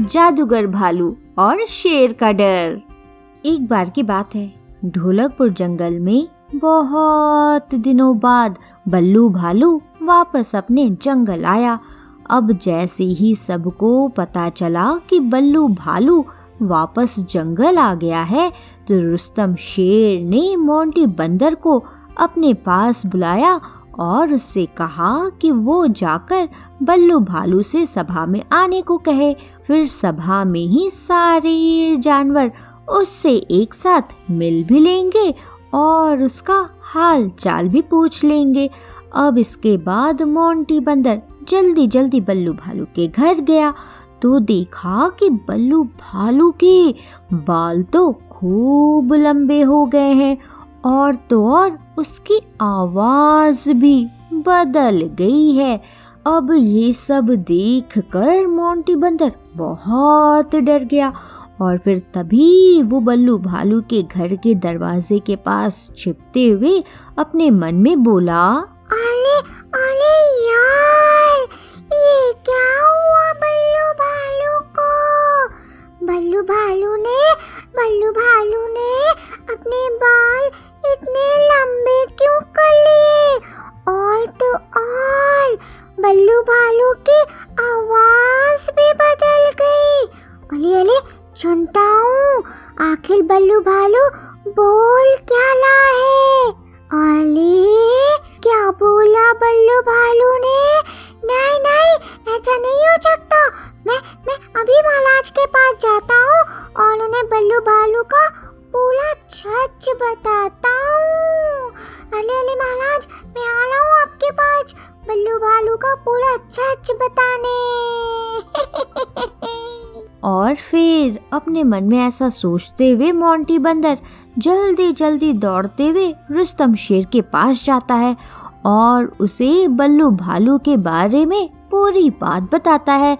जादूगर भालू और शेर का डर। एक बार की बात है, ढोलकपुर जंगल में बहुत दिनों बाद बल्लू भालू वापस अपने जंगल आया। अब जैसे ही सबको पता चला कि बल्लू भालू वापस जंगल आ गया है तो रुस्तम शेर ने मोंटी बंदर को अपने पास बुलाया और उससे कहा कि वो जाकर बल्लू भालू से सभा में आने को कहे। फिर सभा में ही सारे जानवर उससे एक साथ मिल भी लेंगे और उसका हाल चाल भी पूछ लेंगे। अब इसके बाद मोंटी बंदर जल्दी जल्दी बल्लू भालू के घर गया। तो देखा कि बल्लू भालू के बाल तो खूब लंबे हो गए हैं और तो और उसकी आवाज़ भी बदल गई है। अब ये सब देख कर मोंटी बंदर बहुत डर गया और फिर तभी वो बल्लू भालू के घर के दरवाजे के पास छिपते हुए अपने मन में बोला अरे अरे यार बोल क्या ला है? अले क्या बोला बल्लू भालू ने? नहीं नहीं, ऐसा नहीं हो सकता। मैं मैं अभी महाराज के पास जाता हूँ और उन्हें बल्लू भालू का पूरा सच बताता हूँ। अले अले महाराज, मैं आ रहा हूँ आपके पास बल्लू भालू का पूरा सच बताने। और फिर अपने मन में ऐसा सोचते हुए मोंटी बंदर जल्दी जल्दी दौड़ते हुए रुस्तम शेर के पास जाता है और उसे बल्लू भालू के बारे में पूरी बात बताता है।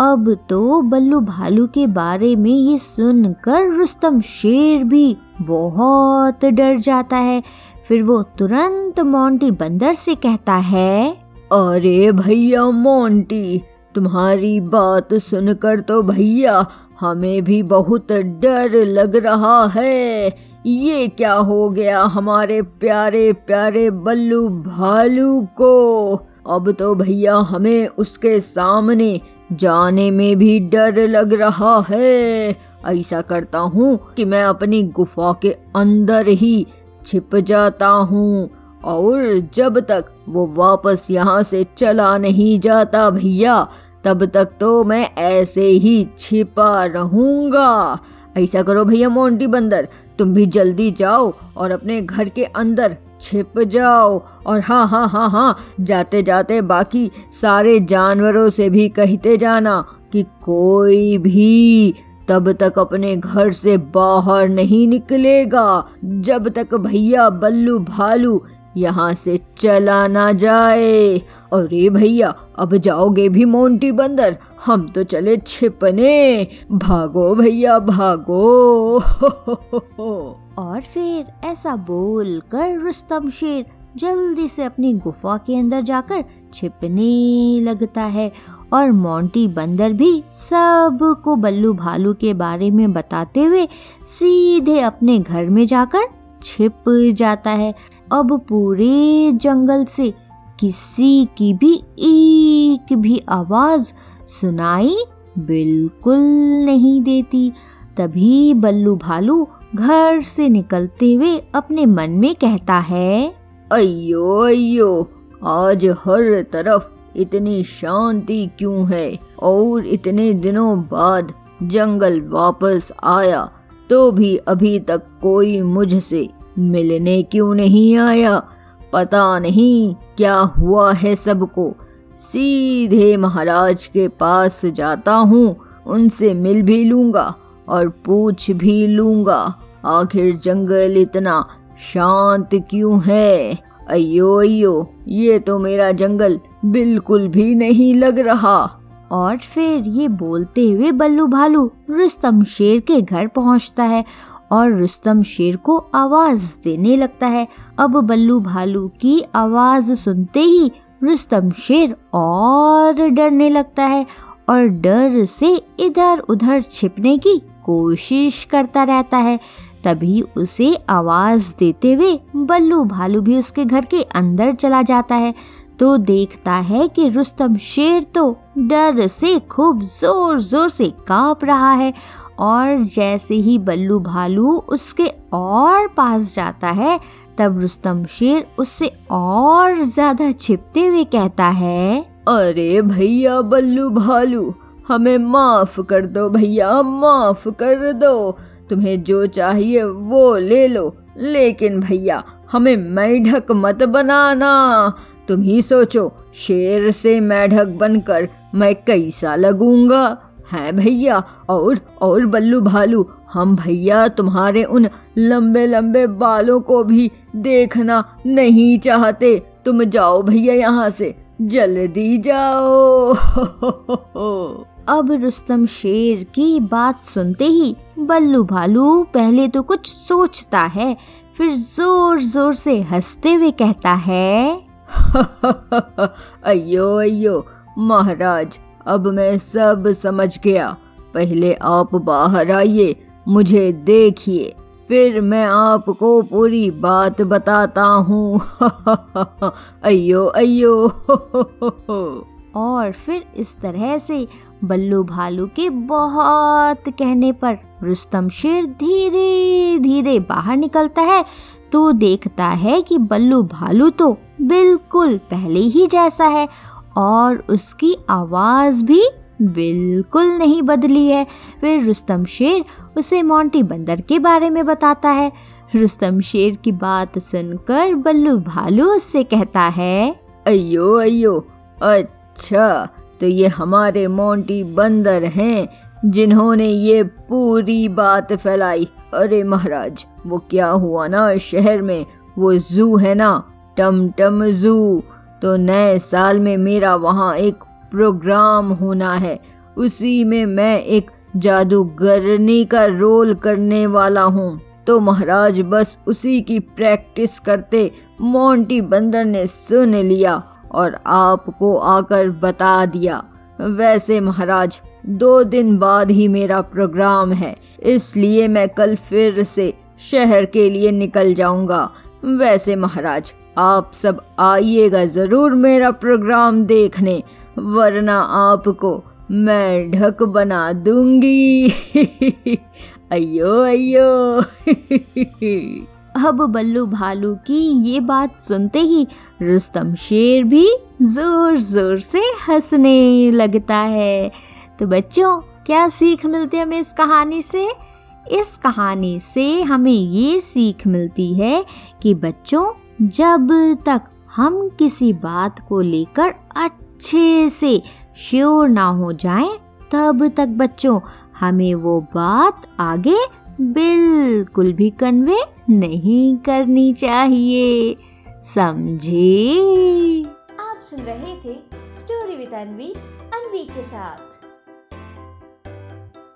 अब तो बल्लू भालू के बारे में ये सुनकर रुस्तम शेर भी बहुत डर जाता है। फिर वो तुरंत मोंटी बंदर से कहता है, अरे भैया मोंटी तुम्हारी बात सुनकर तो भैया हमें भी बहुत डर लग रहा है। ये क्या हो गया हमारे प्यारे प्यारे बल्लू भालू को? अब तो भैया हमें उसके सामने जाने में भी डर लग रहा है। ऐसा करता हूँ कि मैं अपनी गुफा के अंदर ही छिप जाता हूँ और जब तक वो वापस यहाँ से चला नहीं जाता भैया तब तक तो मैं ऐसे ही छिपा रहूँगा। ऐसा करो भैया मोंटी बंदर, तुम भी जल्दी जाओ और अपने घर के अंदर छिप जाओ। और हाँ हाँ हाँ हाँ जाते जाते बाकी सारे जानवरों से भी कहते जाना कि कोई भी तब तक अपने घर से बाहर नहीं निकलेगा। जब तक भैया बल्लू भालू यहाँ से चला ना जाए। अरे भैया, अब जाओगे भी मोंटी बंदर, हम तो चले छिपने। भागो भैया, भागो। और फिर ऐसा बोल कर रुस्तम शेर जल्दी से अपनी गुफा के अंदर जाकर छिपने लगता है और मोंटी बंदर भी सबको बल्लू भालू के बारे में बताते हुए सीधे अपने घर में जाकर छिप जाता है। अब पूरे जंगल से किसी की भी एक भी आवाज़ सुनाई बिल्कुल नहीं देती। तभी बल्लू भालू घर से निकलते हुए अपने मन में कहता है अयो अयो आज हर तरफ़ इतनी शांति क्यों है? और इतने दिनों बाद जंगल वापस आया तो भी अभी तक कोई मुझसे मिलने क्यों नहीं आया? पता नहीं क्या हुआ है सबको। सीधे महाराज के पास जाता हूँ, उनसे मिल भी लूँगा और पूछ भी लूँगा, आखिर जंगल इतना शांत क्यों है? अयो अयो ये तो मेरा जंगल बिल्कुल भी नहीं लग रहा। और फिर ये बोलते हुए बल्लू भालू रुस्तम शेर के घर पहुँचता है और रुस्तम शेर को आवाज़ देने लगता है। अब बल्लू भालू की आवाज़ सुनते ही रुस्तम शेर और डरने लगता है और डर से इधर उधर छिपने की कोशिश करता रहता है। तभी उसे आवाज़ देते हुए बल्लू भालू भी उसके घर के अंदर चला जाता है। तो देखता है कि रुस्तम शेर तो डर से खूब ज़ोर ज़ोर से काँप रहा है और जैसे ही बल्लू भालू उसके और पास जाता है, तब रुस्तम शेर उससे और ज़्यादा छिपते हुए कहता है, अरे भैया बल्लू भालू, हमें माफ़ कर दो भैया, माफ़ कर दो। तुम्हें जो चाहिए वो ले लो। लेकिन भैया, हमें मैढक मत बनाना। तुम ही सोचो, शेर से मैढक बनकर मैं कैसा लगूँगा? है भैया और और बल्लू भालू हम भैया तुम्हारे उन लंबे लंबे बालों को भी देखना नहीं चाहते। तुम जाओ भैया यहाँ से जल्दी जाओ। अब रुस्तम शेर की बात सुनते ही बल्लू भालू पहले तो कुछ सोचता है फिर ज़ोर ज़ोर से हँसते हुए कहता है अयो अयो महाराज अब मैं सब समझ गया। पहले आप बाहर आइए, मुझे देखिए। फिर मैं आपको पूरी बात बताता हूँ। अयो अयो और फिर इस तरह से बल्लू भालू के बहुत कहने पर रुस्तम शेर धीरे धीरे बाहर निकलता है। तो देखता है कि बल्लू भालू तो बिल्कुल पहले ही जैसा है और उसकी आवाज़ भी बिल्कुल नहीं बदली है। फिर रुस्तम शेर उसे मोंटी बंदर के बारे में बताता है। रुस्तम शेर की बात सुनकर बल्लू भालू उससे कहता है अयो अयो अच्छा तो ये हमारे मोंटी बंदर हैं जिन्होंने ये पूरी बात फैलाई। अरे महाराज, वो क्या हुआ ना शहर में? वो जू है ना टम टम जू। तो नए साल में मेरा वहाँ एक प्रोग्राम होना है। उसी में मैं एक जादूगरनी का रोल करने वाला हूँ। तो महाराज, बस उसी की प्रैक्टिस करते मोंटी बंदर ने सुन लिया और आपको आकर बता दिया। वैसे महाराज, दो दिन बाद ही मेरा प्रोग्राम है, इसलिए मैं कल फिर से शहर के लिए निकल जाऊँगा। वैसे महाराज आप सब आइएगा ज़रूर मेरा प्रोग्राम देखने, वरना आपको मैं ढक बना दूँगी। अयो अयो। अब बल्लू भालू की ये बात सुनते ही रुस्तम शेर भी ज़ोर ज़ोर से हंसने लगता है। तो बच्चों, क्या सीख मिलती है हमें इस कहानी से? इस कहानी से हमें ये सीख मिलती है कि बच्चों जब तक हम किसी बात को लेकर अच्छे से श्योर ना हो जाएँ, तब तक बच्चों हमें वो बात आगे बिल्कुल भी कन्वे नहीं करनी चाहिए। समझे? आप सुन रहे थे स्टोरी विद अनवी अनवी के साथ।